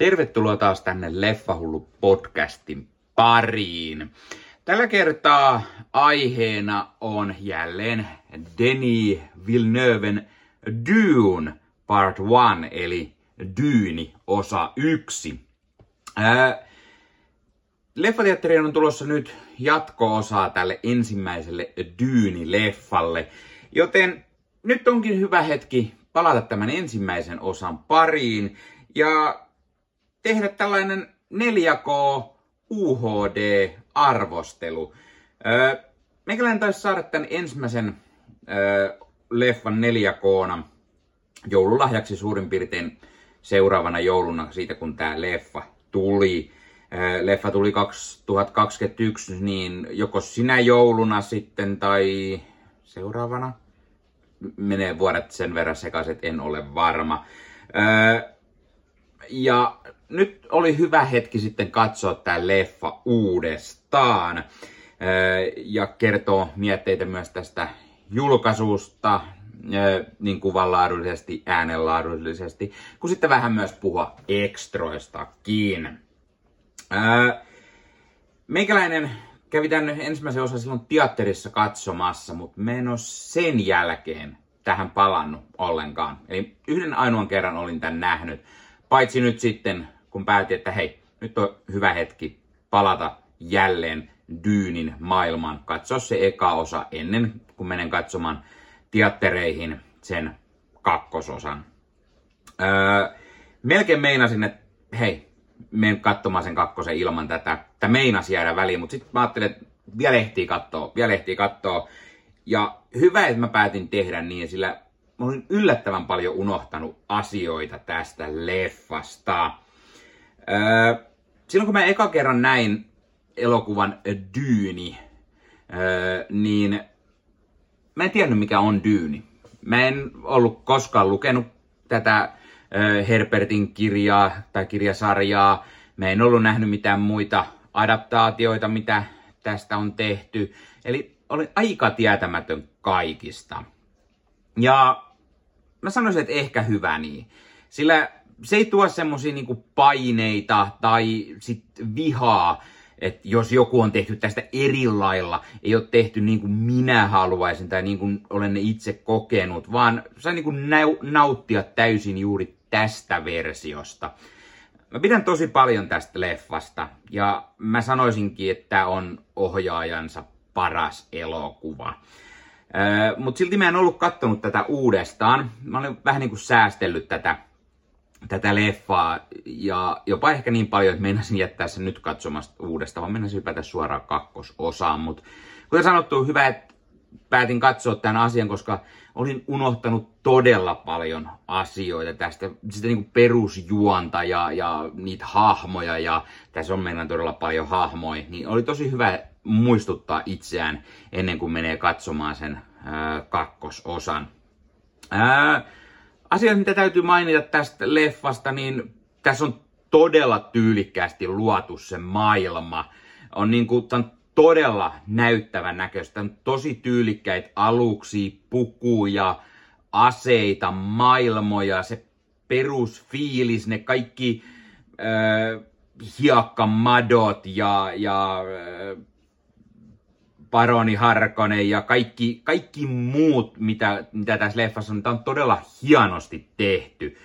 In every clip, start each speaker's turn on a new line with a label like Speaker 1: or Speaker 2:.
Speaker 1: Tervetuloa taas tänne Leffahullu podcastin pariin. Tällä kertaa aiheena on jälleen Denis Villeneuven Dune Part 1, eli Dyyni osa 1. Ää, Leffateatteriin on tulossa nyt jatko-osaa tälle ensimmäiselle Dyyni-leffalle, joten nyt onkin hyvä hetki palata tämän ensimmäisen osan pariin ja tehdä tällainen 4K UHD-arvostelu. Öö, meikäläinen taisi saada tämän ensimmäisen leffan 4Kna joululahjaksi suurin piirtein seuraavana jouluna siitä, kun tämä leffa tuli. Leffa tuli 2021, niin joko sinä jouluna sitten tai seuraavana. Menee vuodet sen verran sekaisin, en ole varma. Ja nyt oli hyvä hetki sitten katsoa tämä leffa uudestaan ja kertoo mietteitä myös tästä julkaisusta niin kuvanlaadullisesti, äänenlaadullisesti, kun sitten vähän myös puhua ekstroistakin. Meikäläinen kävi tämän ensimmäisen osan silloin teatterissa katsomassa, mutta mä en ole sen jälkeen tähän palannut ollenkaan. Eli yhden ainoan kerran olin tämän nähnyt. Paitsi nyt sitten, kun päätin, että hei, nyt on hyvä hetki palata jälleen Dyynin maailmaan, katsoa se eka osa ennen kuin menen katsomaan teattereihin sen kakkososan. Öö, melkein meinasin, että hei, menen katsomaan sen kakkosen ilman tätä. Tämä meinas jäädä väliin, mutta sitten mä ajattelin, että vielä ehtii katsoa, vielä ehtii katsoa. Ja hyvä, että mä päätin tehdä niin, sillä mä olin yllättävän paljon unohtanut asioita tästä leffasta. Öö, silloin kun mä eka kerran näin elokuvan Dyyni, öö, niin mä en tiennyt mikä on Dyyni. Mä en ollut koskaan lukenut tätä öö, Herbertin kirjaa tai kirjasarjaa. Mä en ollut nähnyt mitään muita adaptaatioita, mitä tästä on tehty. Eli olin aika tietämätön kaikista. Ja mä sanoisin, että ehkä hyvä niin. Sillä se ei tuo semmosia niinku paineita tai sit vihaa, että jos joku on tehty tästä eri lailla, ei ole tehty niin kuin minä haluaisin tai niin kuin olen ne itse kokenut, vaan sain niin kuin nauttia täysin juuri tästä versiosta. Mä pidän tosi paljon tästä leffasta ja mä sanoisinkin, että on ohjaajansa paras elokuva. Mutta silti mä en ollut kattonut tätä uudestaan. Mä olin vähän niin kuin säästellyt tätä, tätä leffaa ja jopa ehkä niin paljon, että meinasin jättää sen nyt katsomasta uudestaan, vaan meinasin hypätä suoraan kakkososaan. Mutta kuten sanottu, hyvä, että päätin katsoa tämän asian, koska olin unohtanut todella paljon asioita tästä, sitä niin kuin perusjuonta ja, ja niitä hahmoja, ja tässä on meillä todella paljon hahmoja, niin oli tosi hyvä muistuttaa itseään ennen kuin menee katsomaan sen ää, kakkososan. Ää, asiat, mitä täytyy mainita tästä leffasta, niin tässä on todella tyylikkäästi luotu se maailma. On niin kuin, on todella näyttävän näköistä. Tosi tyylikkäitä aluksi, pukuja, aseita, maailmoja, se perusfiilis, ne kaikki äh, hiekkamadot ja, ja Paroni Harkonen ja kaikki, kaikki muut, mitä, mitä tässä leffassa on, on todella hienosti tehty.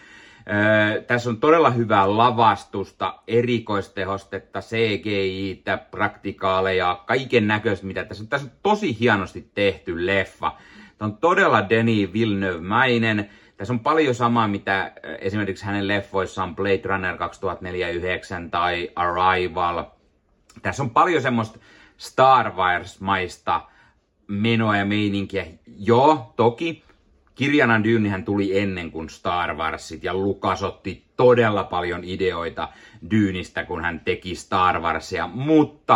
Speaker 1: Öö, tässä on todella hyvää lavastusta, erikoistehostetta, CGI, praktikaaleja, kaiken näköistä, mitä tässä on. Tässä on tosi hienosti tehty leffa. Tämä on todella Denis Villeneuve-mäinen. Tässä on paljon samaa, mitä esimerkiksi hänen leffoissaan Blade Runner 2049 tai Arrival. Tässä on paljon semmoista Star Wars-maista menoa ja meininkiä. Joo, toki kirjanan Dynihän tuli ennen kuin Star Warsit ja Lukas otti todella paljon ideoita Dyynistä, kun hän teki Star Warsia, mutta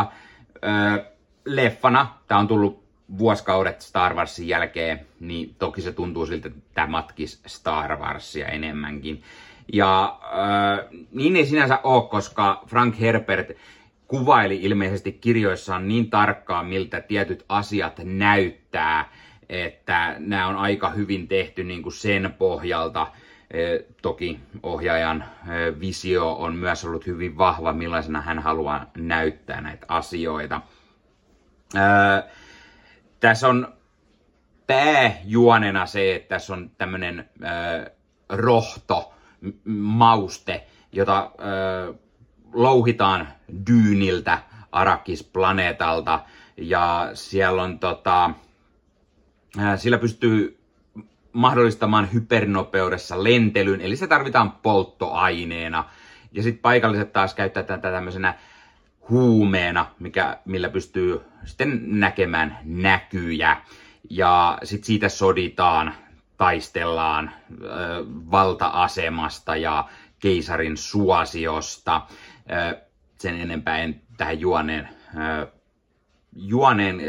Speaker 1: äh, leffana, tämä on tullut vuosikaudet Star Warsin jälkeen, niin toki se tuntuu siltä, että tämä matkisi Star Warsia enemmänkin. Ja äh, niin ei sinänsä ole, koska Frank Herbert kuvaili ilmeisesti kirjoissaan niin tarkkaan, miltä tietyt asiat näyttää, että nämä on aika hyvin tehty niin kuin sen pohjalta, Toki ohjaajan visio on myös ollut hyvin vahva, millaisena hän haluaa näyttää näitä asioita. Tässä on pääjuonena se, että tässä on tämmöinen rohto, mauste, jota louhitaan dyyniltä Arakis-planeetalta. Ja siellä on tota, sillä pystyy mahdollistamaan hypernopeudessa lentelyn, eli se tarvitaan polttoaineena. Ja sitten paikalliset taas käyttää tätä tämmöisenä huumeena, mikä, millä pystyy sitten näkemään näkyjä. Ja sitten siitä soditaan, taistellaan ö, valta-asemasta ja keisarin suosiosta. Sen enempää en tähän juoneen, juoneen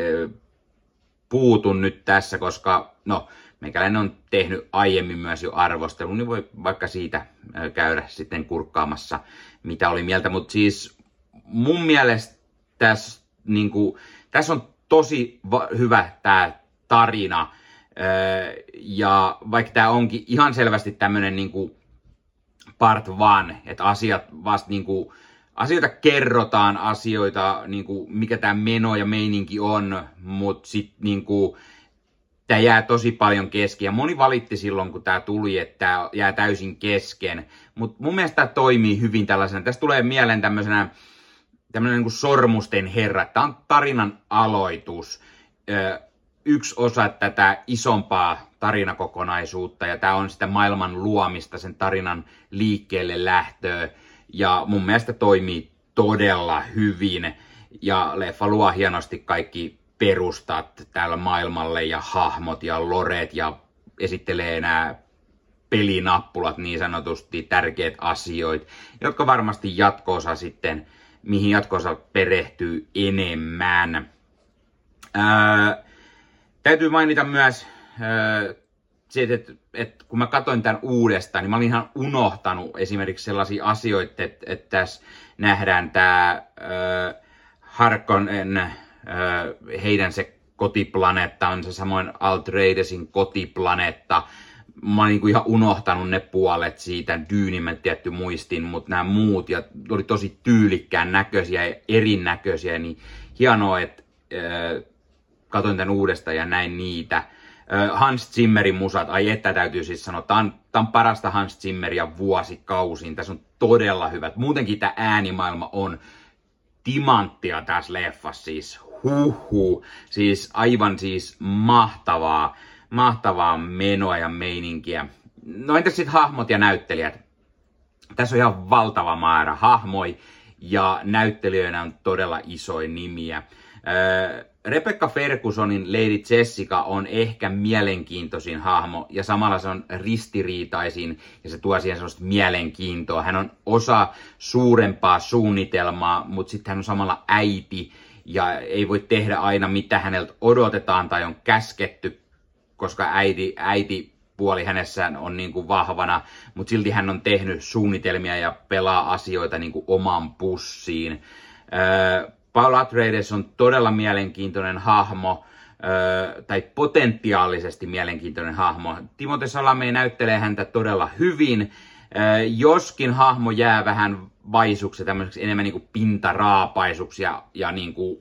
Speaker 1: puutun nyt tässä, koska no, meikäläinen on tehnyt aiemmin myös jo arvostelun, niin voi vaikka siitä käydä sitten kurkkaamassa, mitä oli mieltä. Mutta siis mun mielestä tässä, niin kuin, tässä on tosi va- hyvä tämä tarina. Ja vaikka tämä onkin ihan selvästi tämmöinen niin part one, että asiat vasta niin kuin, asioita kerrotaan, asioita, niin kuin, mikä tämä meno ja meininki on, mutta sitten niin tämä jää tosi paljon kesken. Ja moni valitti silloin, kun tämä tuli, että tämä jää täysin kesken. Mutta mun mielestä tämä toimii hyvin tällaisena. Tästä tulee mieleen tämmöisenä tämmöinen niin kuin sormusten herra. Tämä on tarinan aloitus. Yksi osa tätä isompaa tarinakokonaisuutta ja tämä on sitä maailman luomista, sen tarinan liikkeelle lähtöä. Ja mun mielestä toimii todella hyvin. Ja leffa luo hienosti kaikki perustat täällä maailmalle ja hahmot ja loret ja esittelee nämä pelinappulat niin sanotusti, tärkeät asioit, jotka varmasti jatkoosa sitten, mihin jatkoosa perehtyy enemmän. Ää, täytyy mainita myös se, että, että kun mä katsoin tämän uudestaan, niin mä olin ihan unohtanut esimerkiksi sellaisia asioita, että, että tässä nähdään tämä Harkonnen heidän se kotiplaneetta on se samoin Altreidesin kotiplaneetta. Mä olin niin ihan unohtanut ne puolet siitä, Dyynimän tietty muistin, mutta nämä muut ja oli tosi tyylikkään näköisiä ja erinäköisiä, niin hienoa, että äh, katoin tämän uudestaan ja näin niitä. Hans Zimmerin musat, ai että täytyy siis sanoa, tämä on, tämä on parasta Hans Zimmeria vuosikausiin, tässä on todella hyvät. Muutenkin tämä äänimaailma on timanttia tässä leffassa, siis huhu, siis aivan siis mahtavaa, mahtavaa menoa ja meininkiä. No entäs sitten hahmot ja näyttelijät? Tässä on ihan valtava määrä hahmoi ja näyttelijöinä on todella isoja nimiä. Rebecca Fergusonin Lady Jessica on ehkä mielenkiintoisin hahmo ja samalla se on ristiriitaisin ja se tuo siihen sellaista mielenkiintoa. Hän on osa suurempaa suunnitelmaa, mutta sitten hän on samalla äiti ja ei voi tehdä aina mitä häneltä odotetaan tai on käsketty, koska äiti, äiti puoli hänessä on niin kuin vahvana, mutta silti hän on tehnyt suunnitelmia ja pelaa asioita niin kuin oman pussiin. Paul Atreides on todella mielenkiintoinen hahmo, tai potentiaalisesti mielenkiintoinen hahmo. Timote Salame näyttelee häntä todella hyvin, joskin hahmo jää vähän vaisuksi, tämmöiseksi enemmän niin kuin pintaraapaisuksi ja, ja niin kuin,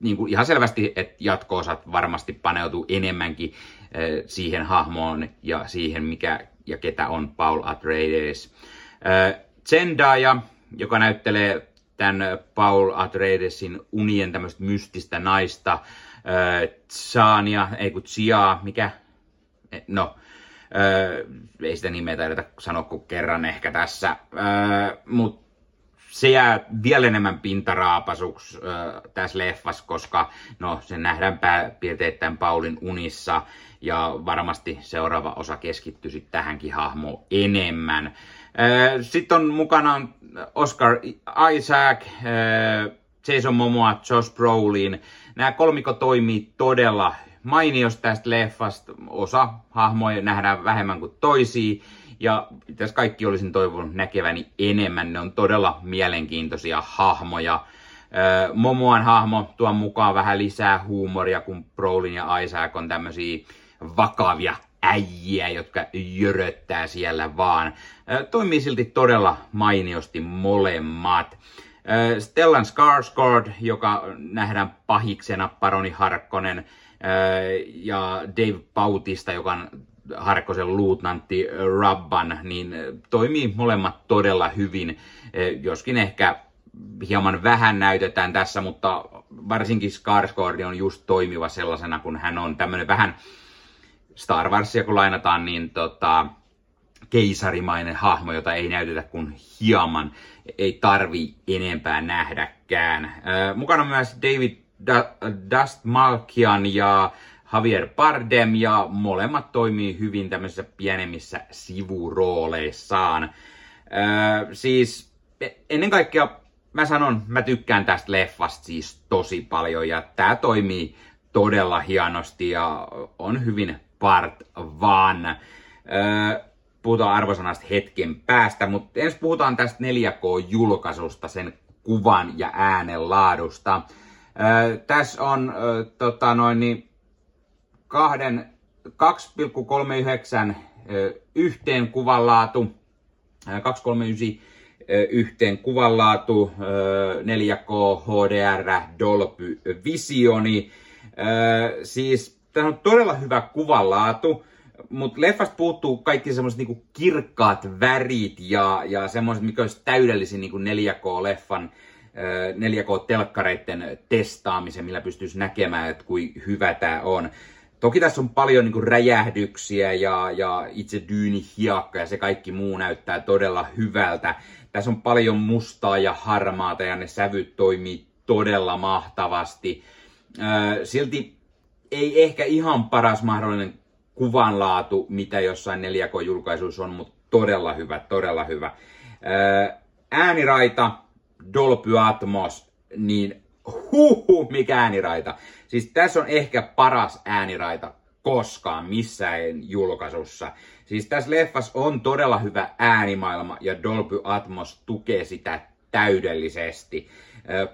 Speaker 1: niin kuin ihan selvästi, että jatko-osat varmasti paneutuu enemmänkin siihen hahmoon ja siihen, mikä ja ketä on Paul Atreides. Zendaya, joka näyttelee tämän Paul Atreidesin unien tämmöistä mystistä naista, Tsania, ei kun Tsia, mikä, e, no, Öö, ei sitä nimeä taideta sanoa kuin kerran ehkä tässä, öö, mutta se jää vielä enemmän pintaraapasuksi tässä leffassa, koska no, se nähdään pääpiirteittäin Paulin unissa ja varmasti seuraava osa keskittyisi tähänkin hahmoon enemmän. Öö, Sitten on mukana Oscar Isaac, öö, Jason Momoa, Josh Brolin. Nämä kolmiko toimii todella mainiosta tästä leffasta. Osa hahmoja nähdään vähemmän kuin toisia. Ja tässä kaikki olisin toivonut näkeväni enemmän. Ne on todella mielenkiintoisia hahmoja. Momoan hahmo tuo mukaan vähän lisää huumoria, kun Brolin ja Isaac on tämmöisiä vakavia äijiä, jotka jöröttää siellä vaan. Toimii silti todella mainiosti molemmat. Stellan Skarsgård, joka nähdään pahiksena Paroni Harkkonen, ja Dave Bautista, joka on Harkkosen luutnantti Rabban, niin toimii molemmat todella hyvin, joskin ehkä hieman vähän näytetään tässä, mutta varsinkin Skarsgård on just toimiva sellaisena, kun hän on tämmöinen vähän Star Warsia kun lainataan, niin tota, keisarimainen hahmo, jota ei näytetä kuin hieman, ei tarvi enempää nähdäkään. Äh, mukana myös David Dust Malkian ja Javier Bardem ja molemmat toimii hyvin tämmöisissä pienemmissä sivurooleissaan. Äh, siis e-, ennen kaikkea mä sanon, mä tykkään tästä leffasta siis tosi paljon ja tää toimii todella hienosti ja on hyvin part one. Öö, puhutaan arvosanasta hetken päästä, mutta ensin puhutaan tästä 4K-julkaisusta, sen kuvan ja äänen laadusta. Öö, tässä on öö, tota noin, niin, kahden 2,39 yhteen kuvanlaatu, 239 yhteen kuvanlaatu, 4K HDR Dolby Visioni. Siis tämä on todella hyvä kuvanlaatu, mutta leffasta puuttuu kaikki semmoiset niinku kirkkaat värit ja, ja semmoiset, mikä olisi täydellisin niinku 4K-leffan 4K-telkkareiden testaamisen, millä pystyisi näkemään, että kuin hyvä tämä on. Toki tässä on paljon niin räjähdyksiä ja, ja itse dyyni hiakka ja se kaikki muu näyttää todella hyvältä. Tässä on paljon mustaa ja harmaata ja ne sävyt toimii todella mahtavasti. Silti ei ehkä ihan paras mahdollinen kuvanlaatu, mitä jossain 4K-julkaisuissa on, mutta todella hyvä, todella hyvä. Ääniraita, Dolby Atmos, niin huhu, mikä ääniraita. Siis tässä on ehkä paras ääniraita koskaan missään julkaisussa. Siis tässä leffassa on todella hyvä äänimaailma ja Dolby Atmos tukee sitä täydellisesti.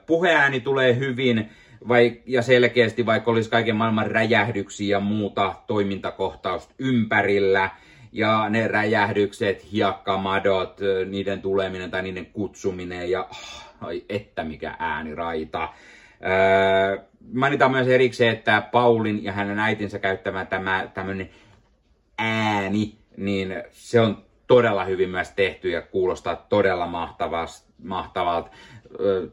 Speaker 1: Puheääni tulee hyvin vai, ja selkeästi, vaikka olisi kaiken maailman räjähdyksiä ja muuta toimintakohtausta ympärillä. Ja ne räjähdykset, hiekkamadot, niiden tuleminen tai niiden kutsuminen ja ai että mikä ääniraita. Öö, mainitaan myös erikseen, että Paulin ja hänen äitinsä käyttämä tämä tämmöinen ääni, niin se on todella hyvin myös tehty ja kuulostaa todella mahtavalta.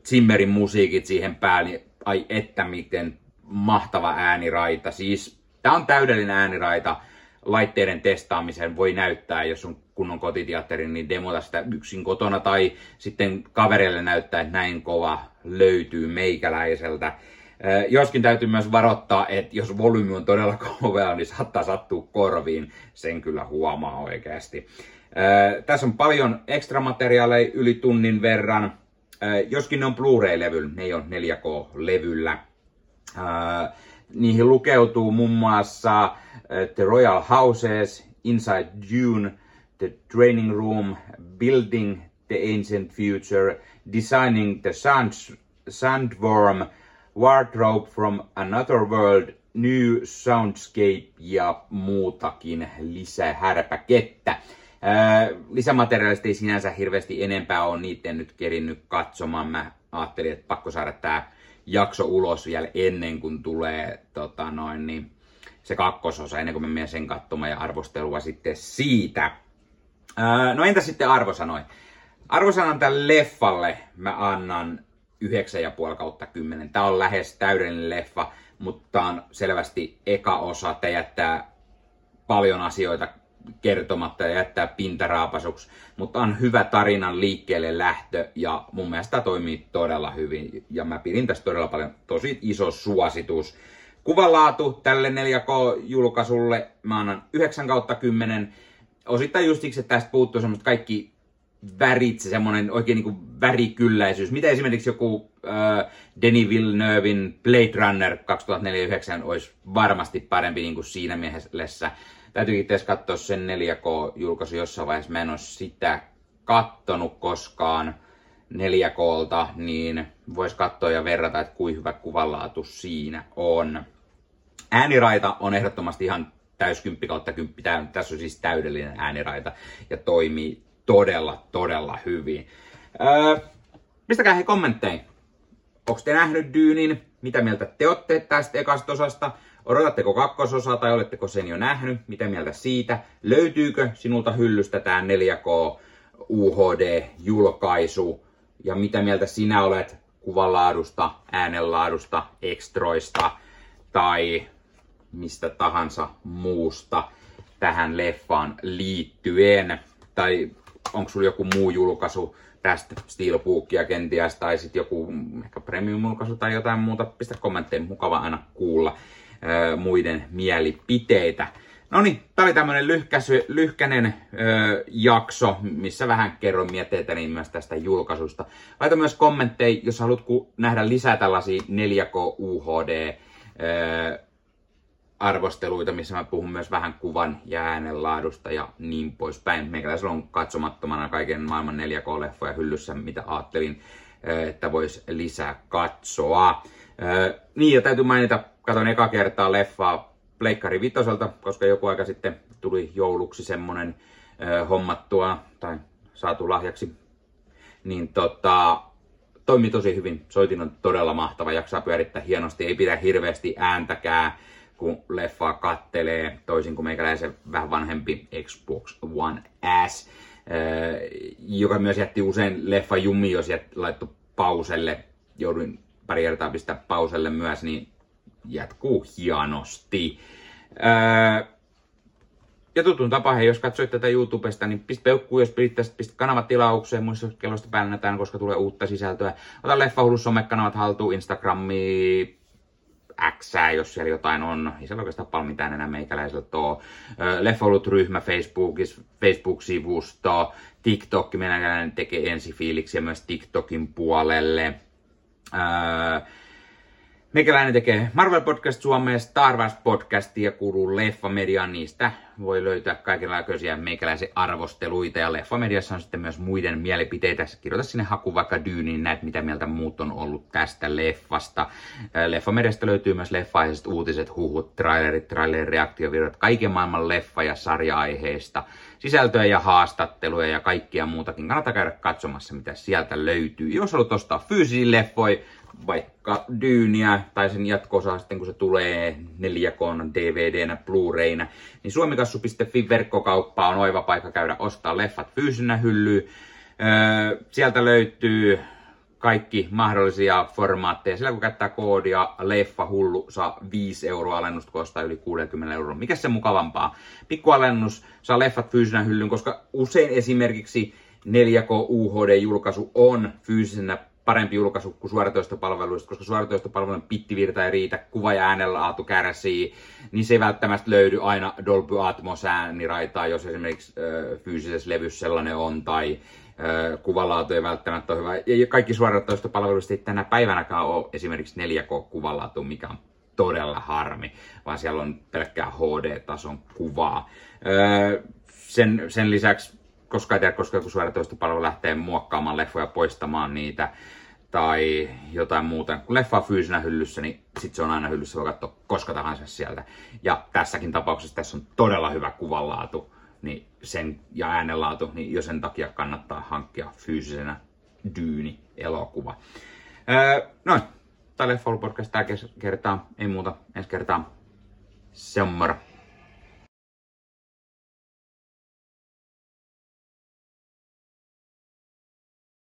Speaker 1: Zimmerin musiikit siihen päälle, ai että miten mahtava ääniraita. Siis tää on täydellinen ääniraita laitteiden testaamiseen voi näyttää, jos on kunnon kotiteatteri, niin demota sitä yksin kotona tai sitten kavereille näyttää, että näin kova löytyy meikäläiseltä. Joskin täytyy myös varoittaa, että jos volyymi on todella kovaa, niin saattaa sattua korviin. Sen kyllä huomaa oikeasti. Tässä on paljon ekstra materiaaleja yli tunnin verran. Joskin ne on Blu-ray-levyllä, ne ei ole 4K-levyllä. Niihin lukeutuu muun muassa The Royal Houses, Inside Dune, The Training Room, Building the Ancient Future, Designing the Sand, Sandworm, Wardrobe from Another World, New Soundscape ja muutakin lisähärpäkettä. Lisämateriaalista ei sinänsä hirveästi enempää ole, niitä en nyt kerinnyt katsomaan. Mä ajattelin, että pakko saada tää jakso ulos vielä ennen kuin tulee tota noin, niin se kakkososa, ennen kuin mä menen sen katsomaan ja arvostelua sitten siitä. Ää, no entä sitten arvosanoi? Arvosanan tälle leffalle mä annan 9,5 kautta 10. Tää on lähes täydellinen leffa, mutta tää on selvästi eka osa. Tää jättää paljon asioita kertomatta ja jättää pintaraapasuksi, mutta on hyvä tarinan liikkeelle lähtö ja mun mielestä toimii todella hyvin ja mä pidin tästä todella paljon. Tosi iso suositus. Kuvanlaatu tälle 4K-julkaisulle mä annan 9 kautta 10. Osittain just siksi, että tästä puuttuu semmoista kaikki värit, se semmoinen oikein niin kuin värikylläisyys. Mitä esimerkiksi joku äh, Denis Villeneuvein Blade Runner 2049 olisi varmasti parempi niin kuin siinä mielessä. Täytyy itse katsoa sen 4K-julkaisu jossain vaiheessa. Mä en ole sitä kattonut koskaan 4Klta, niin vois katsoa ja verrata, että kuinka hyvä kuvanlaatu siinä on. Ääniraita on ehdottomasti ihan täyskymppi kautta kymppi. Tää, tässä on siis täydellinen ääniraita ja toimii todella, todella hyvin. Öö, pistäkää he kommentteihin. Onko te nähnyt Dyynin? Mitä mieltä te olette tästä ekasta osasta? Odotatteko kakkososaa tai oletteko sen jo nähnyt? Mitä mieltä siitä? Löytyykö sinulta hyllystä tämä 4K UHD-julkaisu? Ja mitä mieltä sinä olet kuvanlaadusta, äänenlaadusta, ekstroista tai mistä tahansa muusta tähän leffaan liittyen? Tai onko sulla joku muu julkaisu tästä Steelbookia kenties, tai sitten joku ehkä premium-julkaisu tai jotain muuta, pistä kommentteihin, mukava aina kuulla muiden mielipiteitä. No niin, tää oli tämmönen lyhkäsy, lyhkänen ö, jakso, missä vähän kerron niin myös tästä julkaisusta. Laita myös kommentteja, jos haluat nähdä lisää tällaisia 4K UHD ö, arvosteluita, missä mä puhun myös vähän kuvan ja äänenlaadusta ja niin poispäin. Meikäläisellä on katsomattomana kaiken maailman 4K-leffoja hyllyssä, mitä ajattelin, että vois lisää katsoa. Niin, ja täytyy mainita, katon eka kertaa leffaa Pleikkari Vitoselta, koska joku aika sitten tuli jouluksi semmonen hommattua tai saatu lahjaksi. Niin tota, toimi tosi hyvin. Soitin on todella mahtava, jaksaa pyörittää hienosti, ei pidä hirveästi ääntäkään kun leffaa kattelee, toisin kuin meikäläisen vähän vanhempi Xbox One S, joka myös jätti usein leffa jumi, jos laittu pauselle, jouduin pari kertaa pistää pauselle myös, niin jatkuu hienosti. Ja tutun tapa, hei, jos katsoit tätä YouTubesta, niin pistä peukkuun, jos pitäisi pistä kanavat tilaukseen, muista kellosta päällä koska tulee uutta sisältöä. Ota Leffa Hullu somekanavat haltuun, Instagrami, X, jos siellä jotain on. Ei siellä oikeastaan paljon mitään enää meikäläiseltä ole. Leffolut-ryhmä Facebookissa, Facebook-sivusto, TikTok, meidän tekee ensifiiliksiä myös TikTokin puolelle. Öö, Meikäläinen tekee Marvel Podcast Suomeen, Star Wars Podcastia, kuuluu Leffa Media, niistä voi löytää kaikenlaisia meikäläisen arvosteluita ja Leffa Mediassa on sitten myös muiden mielipiteitä. Kirjoita sinne haku vaikka Dyyniin, näet mitä mieltä muut on ollut tästä leffasta. Leffa Mediasta löytyy myös leffaiset uutiset, huhut, trailerit, trailerin reaktiovirrat, kaiken maailman leffa- ja sarja-aiheista, sisältöä ja haastatteluja ja kaikkia muutakin. Kannattaa käydä katsomassa, mitä sieltä löytyy. Jos haluat ostaa fyysisiä leffoja, vaikka Dyyniä tai sen jatko sitten kun se tulee 4K DVDnä, Blu-rayna, niin suomikassu.fi verkkokauppa on oiva paikka käydä ostaa leffat fyysinä hyllyyn. Öö, sieltä löytyy kaikki mahdollisia formaatteja. Sillä kun käyttää koodia leffa hullu saa 5 euroa alennusta, kun ostaa yli 60 euroa. Mikä se mukavampaa? Pikku alennus saa leffat fyysinä hyllyyn, koska usein esimerkiksi 4K UHD-julkaisu on fyysisenä parempi julkaisu kuin suoratoistopalveluista, koska suoratoistopalvelun pittivirta ei riitä, kuva- ja äänenlaatu kärsii, niin se ei välttämättä löydy aina Dolby Atmos ääniraitaa, jos esimerkiksi ö, fyysisessä levyssä sellainen on, tai ö, kuvalaatu ei välttämättä ole hyvä. Ja kaikki suoratoistopalveluista ei tänä päivänäkään ole esimerkiksi 4K-kuvalaatu, mikä on todella harmi, vaan siellä on pelkkää HD-tason kuvaa. Öö, sen, sen lisäksi, koska ei tiedä, koska joku suoratoistopalvelu lähtee muokkaamaan leffoja, poistamaan niitä, tai jotain muuta. Kun leffa on fyysinä hyllyssä, niin sit se on aina hyllyssä, voi katsoa koska tahansa sieltä. Ja tässäkin tapauksessa tässä on todella hyvä kuvanlaatu niin sen, ja äänenlaatu, niin jo sen takia kannattaa hankkia fyysisenä Dyyni-elokuva. Öö, noin, tämä Leffa podcast tämä kertaa, ei muuta, ensi kertaa. Se on moro.